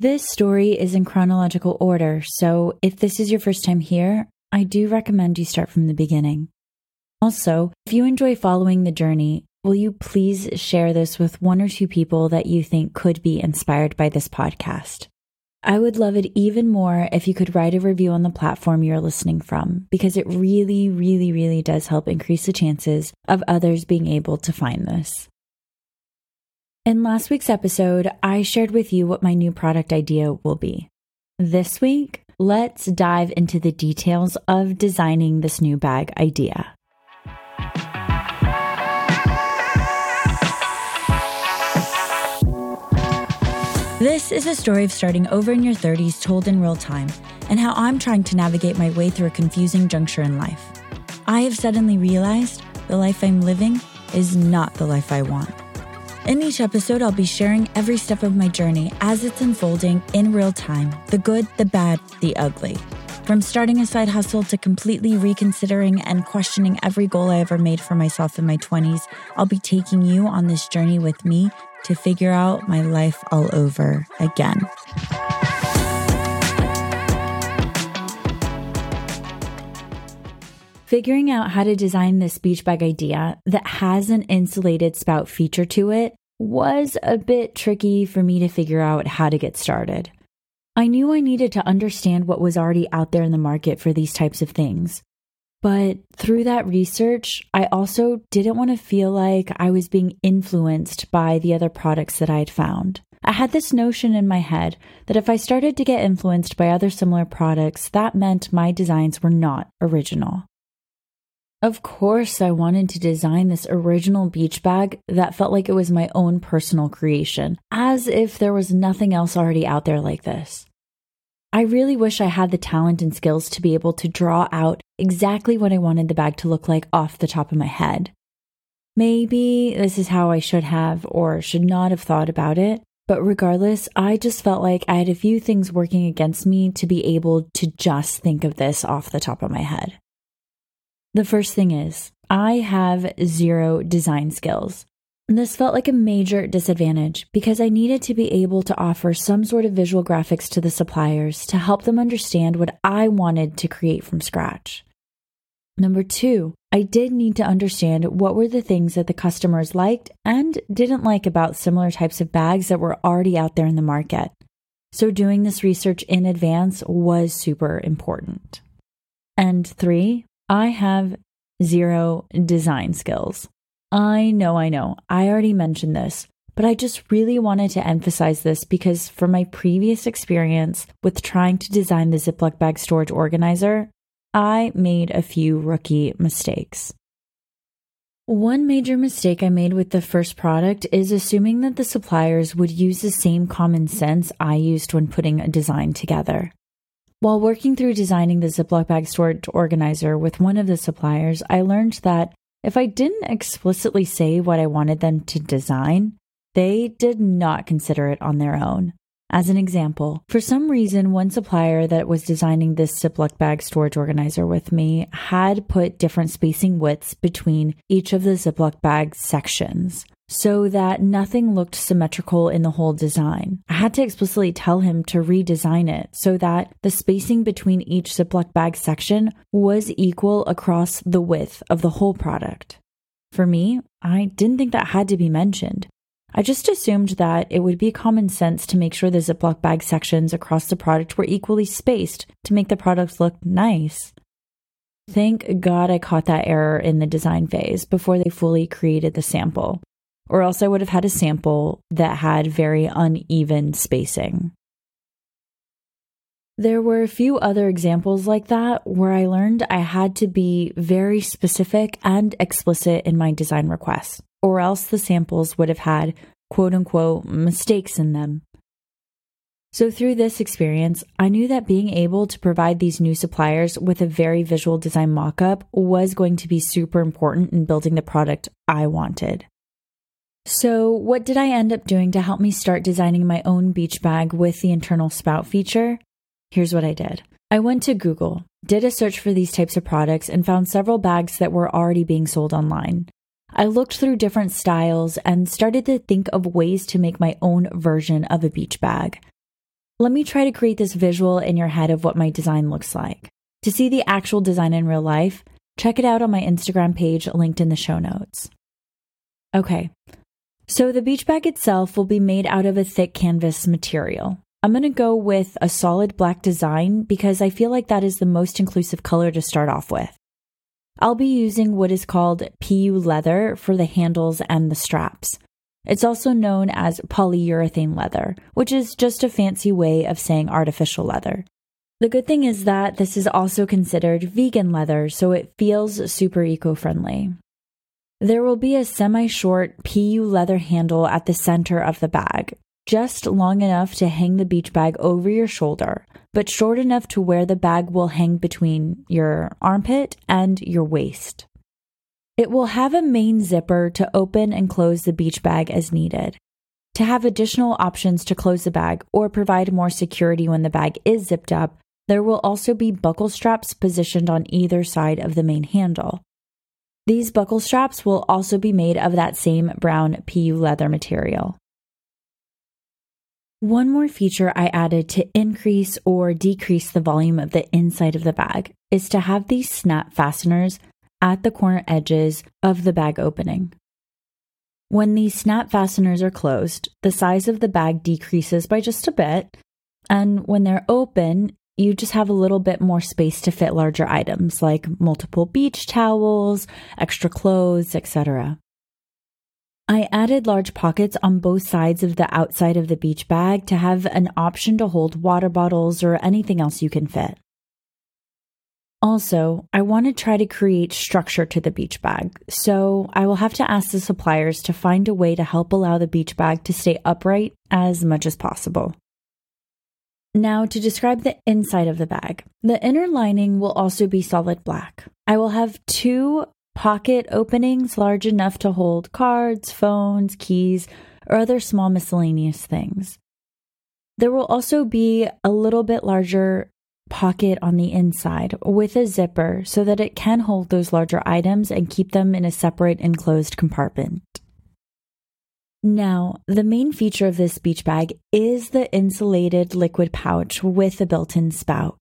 This story is in chronological order, so if this is your first time here, I do recommend you start from the beginning. Also, if you enjoy following the journey, will you please share this with one or two people that you think could be inspired by this podcast? I would love it even more if you could write a review on the platform you're listening from, because it really, really, really does help increase the chances of others being able to find this. In last week's episode, I shared with you what my new product idea will be. This week, let's dive into the details of designing this new bag idea. This is a story of starting over in your 30s told in real time, and how I'm trying to navigate my way through a confusing juncture in life. I have suddenly realized the life I'm living is not the life I want. In each episode, I'll be sharing every step of my journey as it's unfolding in real time the good, the bad, the ugly. From starting a side hustle to completely reconsidering and questioning every goal I ever made for myself in my 20s, I'll be taking you on this journey with me to figure out my life all over again. Figuring out how to design this beach bag idea that has an insulated spout feature to it was a bit tricky for me to figure out how to get started. I knew I needed to understand what was already out there in the market for these types of things. But through that research, I also didn't want to feel like I was being influenced by the other products that I had found. I had this notion in my head that if I started to get influenced by other similar products, that meant my designs were not original. Of course, I wanted to design this original beach bag that felt like it was my own personal creation, as if there was nothing else already out there like this. I really wish I had the talent and skills to be able to draw out exactly what I wanted the bag to look like off the top of my head. Maybe this is how I should have or should not have thought about it, but regardless, I just felt like I had a few things working against me to be able to just think of this off the top of my head. The first thing is, I have zero design skills. This felt like a major disadvantage because I needed to be able to offer some sort of visual graphics to the suppliers to help them understand what I wanted to create from scratch. Number two, I did need to understand what were the things that the customers liked and didn't like about similar types of bags that were already out there in the market. So, doing this research in advance was super important. And three, I have zero design skills. I know, I know, I already mentioned this, but I just really wanted to emphasize this because from my previous experience with trying to design the Ziploc bag storage organizer, I made a few rookie mistakes. One major mistake I made with the first product is assuming that the suppliers would use the same common sense I used when putting a design together. While working through designing the Ziploc bag storage organizer with one of the suppliers, I learned that if I didn't explicitly say what I wanted them to design, they did not consider it on their own. As an example, for some reason, one supplier that was designing this Ziploc bag storage organizer with me had put different spacing widths between each of the Ziploc bag sections so that nothing looked symmetrical in the whole design. I had to explicitly tell him to redesign it so that the spacing between each Ziploc bag section was equal across the width of the whole product. For me, I didn't think that had to be mentioned. I just assumed that it would be common sense to make sure the Ziploc bag sections across the product were equally spaced to make the product look nice. Thank God I caught that error in the design phase before they fully created the sample or else I would have had a sample that had very uneven spacing. There were a few other examples like that where I learned I had to be very specific and explicit in my design requests, or else the samples would have had quote unquote mistakes in them. So, through this experience, I knew that being able to provide these new suppliers with a very visual design mockup was going to be super important in building the product I wanted. So, what did I end up doing to help me start designing my own beach bag with the internal spout feature? Here's what I did I went to Google, did a search for these types of products, and found several bags that were already being sold online. I looked through different styles and started to think of ways to make my own version of a beach bag. let me try to create this visual in your head of what my design looks like. To see the actual design in real life, check it out on my Instagram page linked in the show notes. Okay, so the beach bag itself will be made out of a thick canvas material. I'm going to go with a solid black design because I feel like that is the most inclusive color to start off with. I'll be using what is called PU leather for the handles and the straps. It's also known as polyurethane leather, which is just a fancy way of saying artificial leather. The good thing is that this is also considered vegan leather, so it feels super eco friendly. There will be a semi short PU leather handle at the center of the bag, just long enough to hang the beach bag over your shoulder, but short enough to where the bag will hang between your armpit and your waist. It will have a main zipper to open and close the beach bag as needed. To have additional options to close the bag or provide more security when the bag is zipped up, there will also be buckle straps positioned on either side of the main handle. These buckle straps will also be made of that same brown PU leather material. One more feature I added to increase or decrease the volume of the inside of the bag is to have these snap fasteners at the corner edges of the bag opening. When these snap fasteners are closed, the size of the bag decreases by just a bit, and when they're open, you just have a little bit more space to fit larger items like multiple beach towels, extra clothes, etc. I added large pockets on both sides of the outside of the beach bag to have an option to hold water bottles or anything else you can fit. Also, I want to try to create structure to the beach bag, so I will have to ask the suppliers to find a way to help allow the beach bag to stay upright as much as possible. Now, to describe the inside of the bag, the inner lining will also be solid black. I will have two pocket openings large enough to hold cards, phones, keys, or other small miscellaneous things. There will also be a little bit larger pocket on the inside with a zipper so that it can hold those larger items and keep them in a separate enclosed compartment. Now, the main feature of this beach bag is the insulated liquid pouch with a built in spout.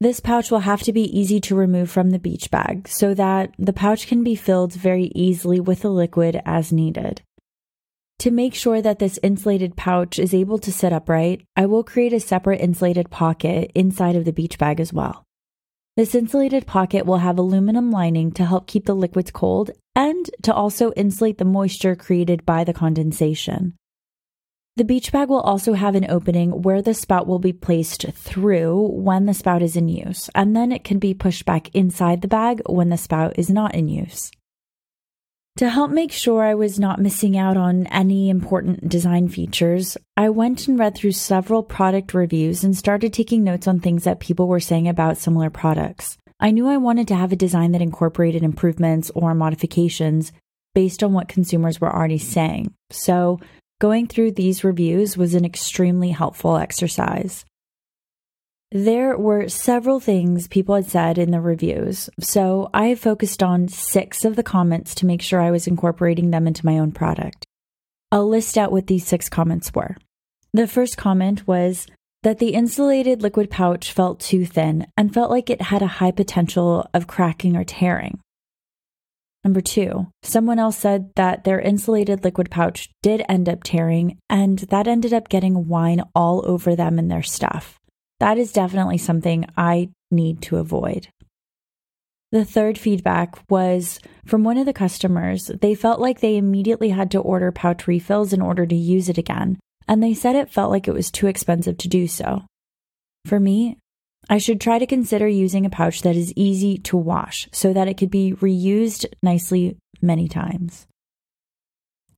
This pouch will have to be easy to remove from the beach bag so that the pouch can be filled very easily with the liquid as needed. To make sure that this insulated pouch is able to sit upright, I will create a separate insulated pocket inside of the beach bag as well. This insulated pocket will have aluminum lining to help keep the liquids cold and to also insulate the moisture created by the condensation. The beach bag will also have an opening where the spout will be placed through when the spout is in use, and then it can be pushed back inside the bag when the spout is not in use. To help make sure I was not missing out on any important design features, I went and read through several product reviews and started taking notes on things that people were saying about similar products. I knew I wanted to have a design that incorporated improvements or modifications based on what consumers were already saying. So Going through these reviews was an extremely helpful exercise. There were several things people had said in the reviews, so I focused on six of the comments to make sure I was incorporating them into my own product. I'll list out what these six comments were. The first comment was that the insulated liquid pouch felt too thin and felt like it had a high potential of cracking or tearing. Number two, someone else said that their insulated liquid pouch did end up tearing, and that ended up getting wine all over them and their stuff. That is definitely something I need to avoid. The third feedback was from one of the customers. They felt like they immediately had to order pouch refills in order to use it again, and they said it felt like it was too expensive to do so. For me, I should try to consider using a pouch that is easy to wash so that it could be reused nicely many times.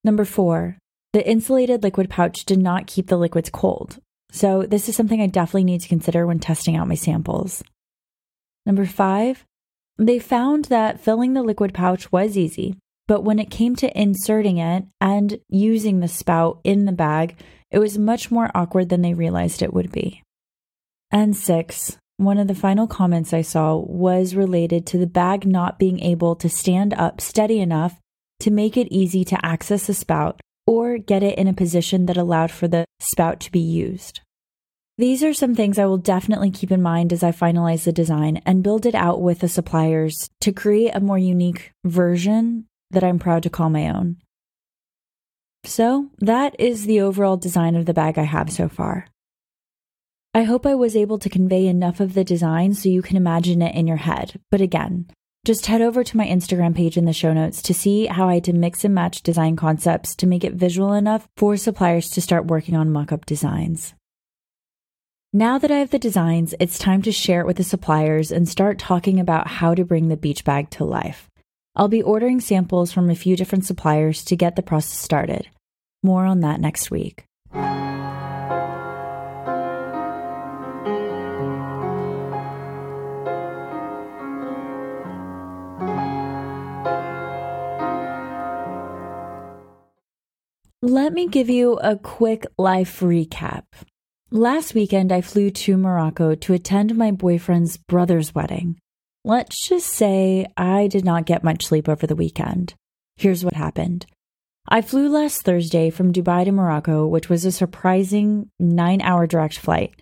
Number four, the insulated liquid pouch did not keep the liquids cold. So, this is something I definitely need to consider when testing out my samples. Number five, they found that filling the liquid pouch was easy, but when it came to inserting it and using the spout in the bag, it was much more awkward than they realized it would be. And six, one of the final comments I saw was related to the bag not being able to stand up steady enough to make it easy to access the spout or get it in a position that allowed for the spout to be used. These are some things I will definitely keep in mind as I finalize the design and build it out with the suppliers to create a more unique version that I'm proud to call my own. So, that is the overall design of the bag I have so far. I hope I was able to convey enough of the design so you can imagine it in your head. But again, just head over to my Instagram page in the show notes to see how I had to mix and match design concepts to make it visual enough for suppliers to start working on mock up designs. Now that I have the designs, it's time to share it with the suppliers and start talking about how to bring the beach bag to life. I'll be ordering samples from a few different suppliers to get the process started. More on that next week. Let me give you a quick life recap. Last weekend, I flew to Morocco to attend my boyfriend's brother's wedding. Let's just say I did not get much sleep over the weekend. Here's what happened. I flew last Thursday from Dubai to Morocco, which was a surprising nine hour direct flight.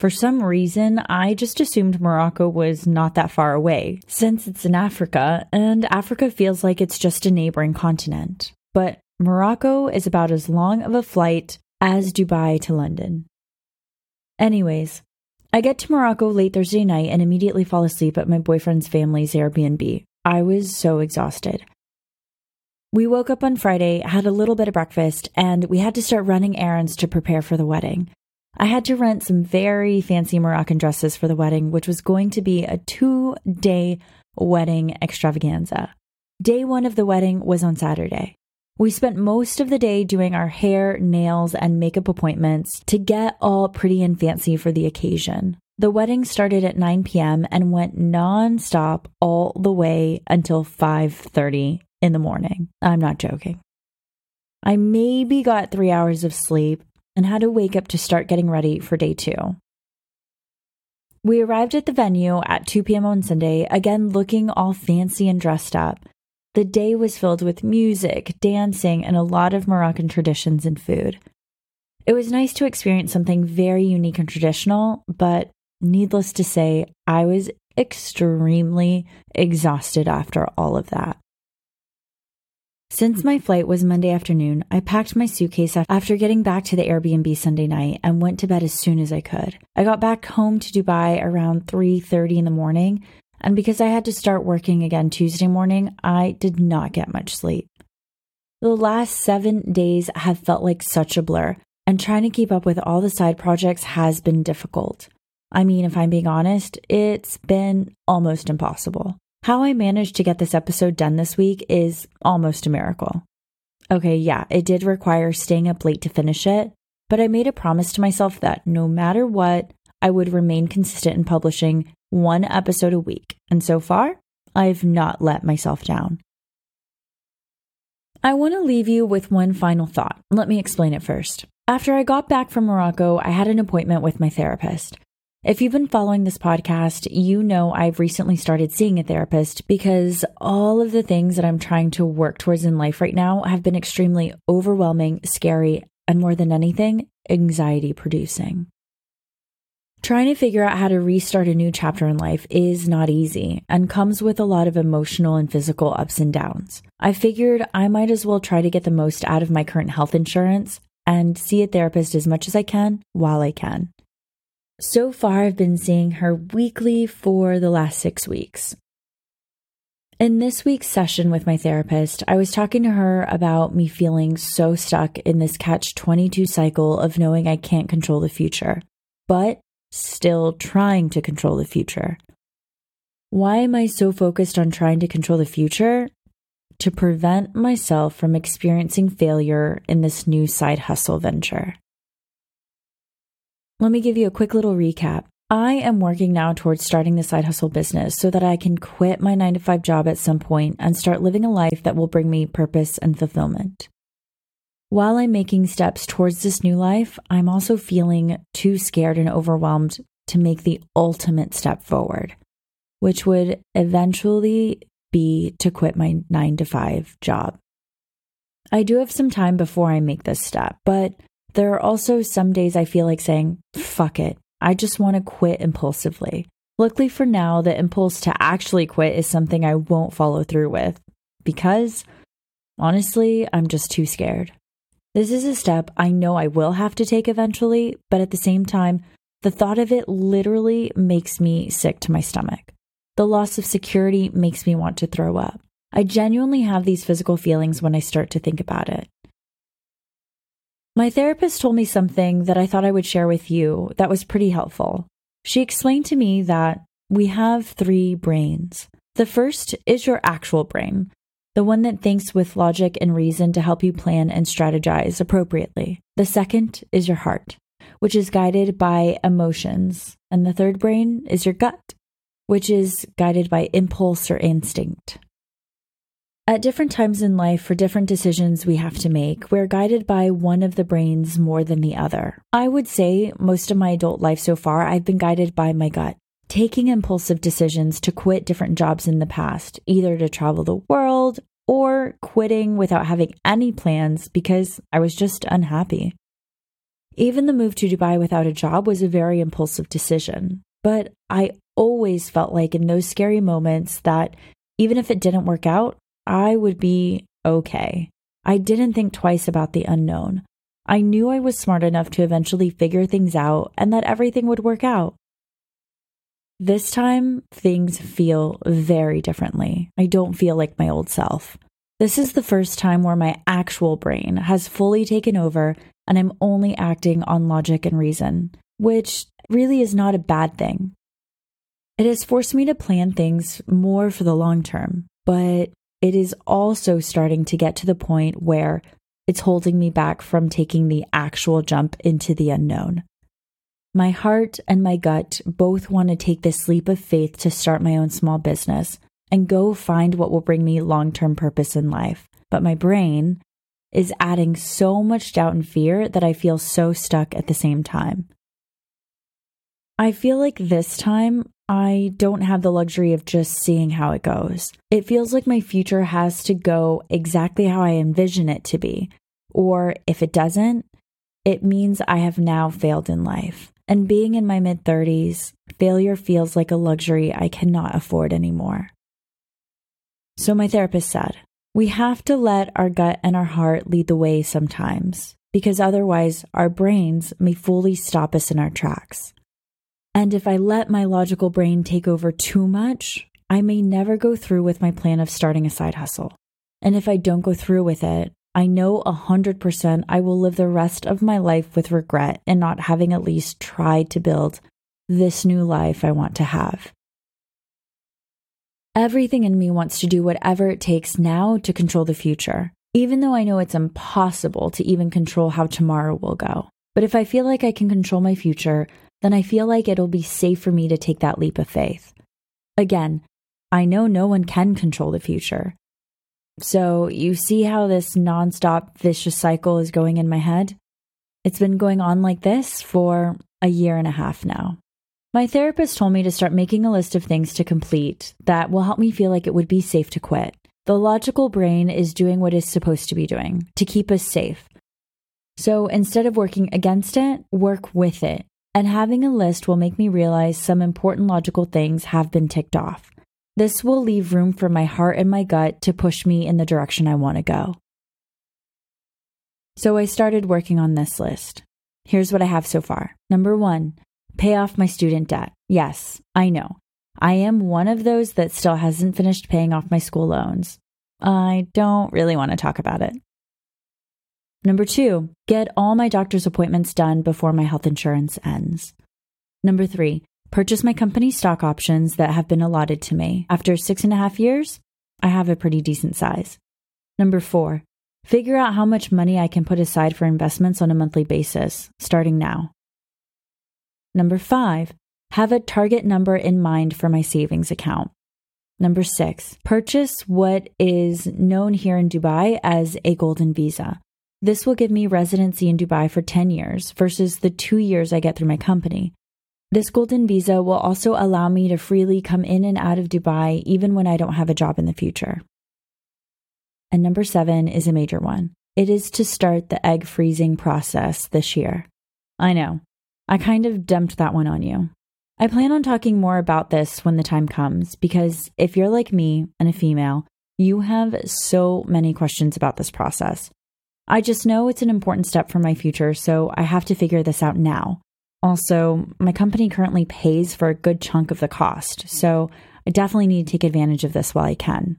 For some reason, I just assumed Morocco was not that far away, since it's in Africa, and Africa feels like it's just a neighboring continent. But Morocco is about as long of a flight as Dubai to London. Anyways, I get to Morocco late Thursday night and immediately fall asleep at my boyfriend's family's Airbnb. I was so exhausted. We woke up on Friday, had a little bit of breakfast, and we had to start running errands to prepare for the wedding. I had to rent some very fancy Moroccan dresses for the wedding, which was going to be a two day wedding extravaganza. Day one of the wedding was on Saturday. We spent most of the day doing our hair, nails, and makeup appointments to get all pretty and fancy for the occasion. The wedding started at 9 p.m. and went nonstop all the way until 5:30 in the morning. I'm not joking. I maybe got 3 hours of sleep and had to wake up to start getting ready for day 2. We arrived at the venue at 2 p.m. on Sunday, again looking all fancy and dressed up. The day was filled with music, dancing, and a lot of Moroccan traditions and food. It was nice to experience something very unique and traditional, but needless to say, I was extremely exhausted after all of that. Since my flight was Monday afternoon, I packed my suitcase after getting back to the Airbnb Sunday night and went to bed as soon as I could. I got back home to Dubai around 3:30 in the morning and because I had to start working again Tuesday morning, I did not get much sleep. The last seven days have felt like such a blur, and trying to keep up with all the side projects has been difficult. I mean, if I'm being honest, it's been almost impossible. How I managed to get this episode done this week is almost a miracle. Okay, yeah, it did require staying up late to finish it, but I made a promise to myself that no matter what, I would remain consistent in publishing one episode a week, and so far, I've not let myself down. I want to leave you with one final thought. Let me explain it first. After I got back from Morocco, I had an appointment with my therapist. If you've been following this podcast, you know I've recently started seeing a therapist because all of the things that I'm trying to work towards in life right now have been extremely overwhelming, scary, and more than anything, anxiety producing. Trying to figure out how to restart a new chapter in life is not easy and comes with a lot of emotional and physical ups and downs. I figured I might as well try to get the most out of my current health insurance and see a therapist as much as I can while I can. So far, I've been seeing her weekly for the last six weeks. In this week's session with my therapist, I was talking to her about me feeling so stuck in this catch 22 cycle of knowing I can't control the future, but still trying to control the future. Why am I so focused on trying to control the future? To prevent myself from experiencing failure in this new side hustle venture. Let me give you a quick little recap. I am working now towards starting the side hustle business so that I can quit my nine to five job at some point and start living a life that will bring me purpose and fulfillment. While I'm making steps towards this new life, I'm also feeling too scared and overwhelmed to make the ultimate step forward, which would eventually be to quit my nine to five job. I do have some time before I make this step, but there are also some days I feel like saying, fuck it. I just want to quit impulsively. Luckily for now, the impulse to actually quit is something I won't follow through with because honestly, I'm just too scared. This is a step I know I will have to take eventually, but at the same time, the thought of it literally makes me sick to my stomach. The loss of security makes me want to throw up. I genuinely have these physical feelings when I start to think about it. My therapist told me something that I thought I would share with you that was pretty helpful. She explained to me that we have three brains. The first is your actual brain, the one that thinks with logic and reason to help you plan and strategize appropriately. The second is your heart, which is guided by emotions. And the third brain is your gut, which is guided by impulse or instinct. At different times in life, for different decisions we have to make, we're guided by one of the brains more than the other. I would say most of my adult life so far, I've been guided by my gut. Taking impulsive decisions to quit different jobs in the past, either to travel the world or quitting without having any plans because I was just unhappy. Even the move to Dubai without a job was a very impulsive decision. But I always felt like in those scary moments that even if it didn't work out, I would be okay. I didn't think twice about the unknown. I knew I was smart enough to eventually figure things out and that everything would work out. This time, things feel very differently. I don't feel like my old self. This is the first time where my actual brain has fully taken over and I'm only acting on logic and reason, which really is not a bad thing. It has forced me to plan things more for the long term, but it is also starting to get to the point where it's holding me back from taking the actual jump into the unknown. My heart and my gut both want to take this leap of faith to start my own small business and go find what will bring me long term purpose in life. But my brain is adding so much doubt and fear that I feel so stuck at the same time. I feel like this time I don't have the luxury of just seeing how it goes. It feels like my future has to go exactly how I envision it to be. Or if it doesn't, it means I have now failed in life. And being in my mid 30s, failure feels like a luxury I cannot afford anymore. So, my therapist said, we have to let our gut and our heart lead the way sometimes, because otherwise our brains may fully stop us in our tracks. And if I let my logical brain take over too much, I may never go through with my plan of starting a side hustle. And if I don't go through with it, I know 100% I will live the rest of my life with regret and not having at least tried to build this new life I want to have. Everything in me wants to do whatever it takes now to control the future, even though I know it's impossible to even control how tomorrow will go. But if I feel like I can control my future, then I feel like it'll be safe for me to take that leap of faith. Again, I know no one can control the future. So, you see how this nonstop vicious cycle is going in my head? It's been going on like this for a year and a half now. My therapist told me to start making a list of things to complete that will help me feel like it would be safe to quit. The logical brain is doing what it's supposed to be doing to keep us safe. So instead of working against it, work with it and having a list will make me realize some important logical things have been ticked off. This will leave room for my heart and my gut to push me in the direction I want to go. So I started working on this list. Here's what I have so far. Number one, pay off my student debt. Yes, I know. I am one of those that still hasn't finished paying off my school loans. I don't really want to talk about it. Number two, get all my doctor's appointments done before my health insurance ends. Number three, purchase my company stock options that have been allotted to me. After six and a half years, I have a pretty decent size. Number four, figure out how much money I can put aside for investments on a monthly basis, starting now. Number five, have a target number in mind for my savings account. Number six, purchase what is known here in Dubai as a golden visa. This will give me residency in Dubai for 10 years versus the two years I get through my company. This golden visa will also allow me to freely come in and out of Dubai even when I don't have a job in the future. And number seven is a major one it is to start the egg freezing process this year. I know, I kind of dumped that one on you. I plan on talking more about this when the time comes because if you're like me and a female, you have so many questions about this process. I just know it's an important step for my future, so I have to figure this out now. Also, my company currently pays for a good chunk of the cost, so I definitely need to take advantage of this while I can.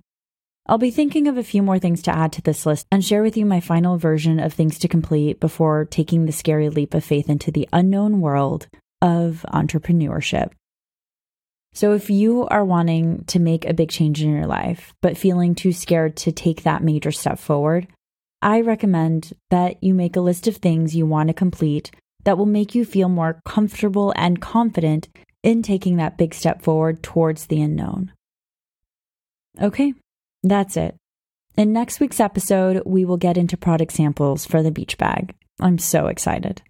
I'll be thinking of a few more things to add to this list and share with you my final version of things to complete before taking the scary leap of faith into the unknown world of entrepreneurship. So, if you are wanting to make a big change in your life, but feeling too scared to take that major step forward, I recommend that you make a list of things you want to complete that will make you feel more comfortable and confident in taking that big step forward towards the unknown. Okay, that's it. In next week's episode, we will get into product samples for the beach bag. I'm so excited.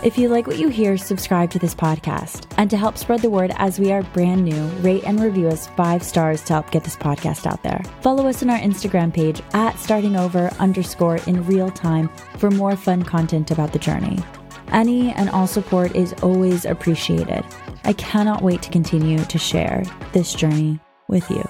If you like what you hear, subscribe to this podcast. And to help spread the word as we are brand new, rate and review us five stars to help get this podcast out there. Follow us on our Instagram page at startingover underscore in real time for more fun content about the journey. Any and all support is always appreciated. I cannot wait to continue to share this journey with you.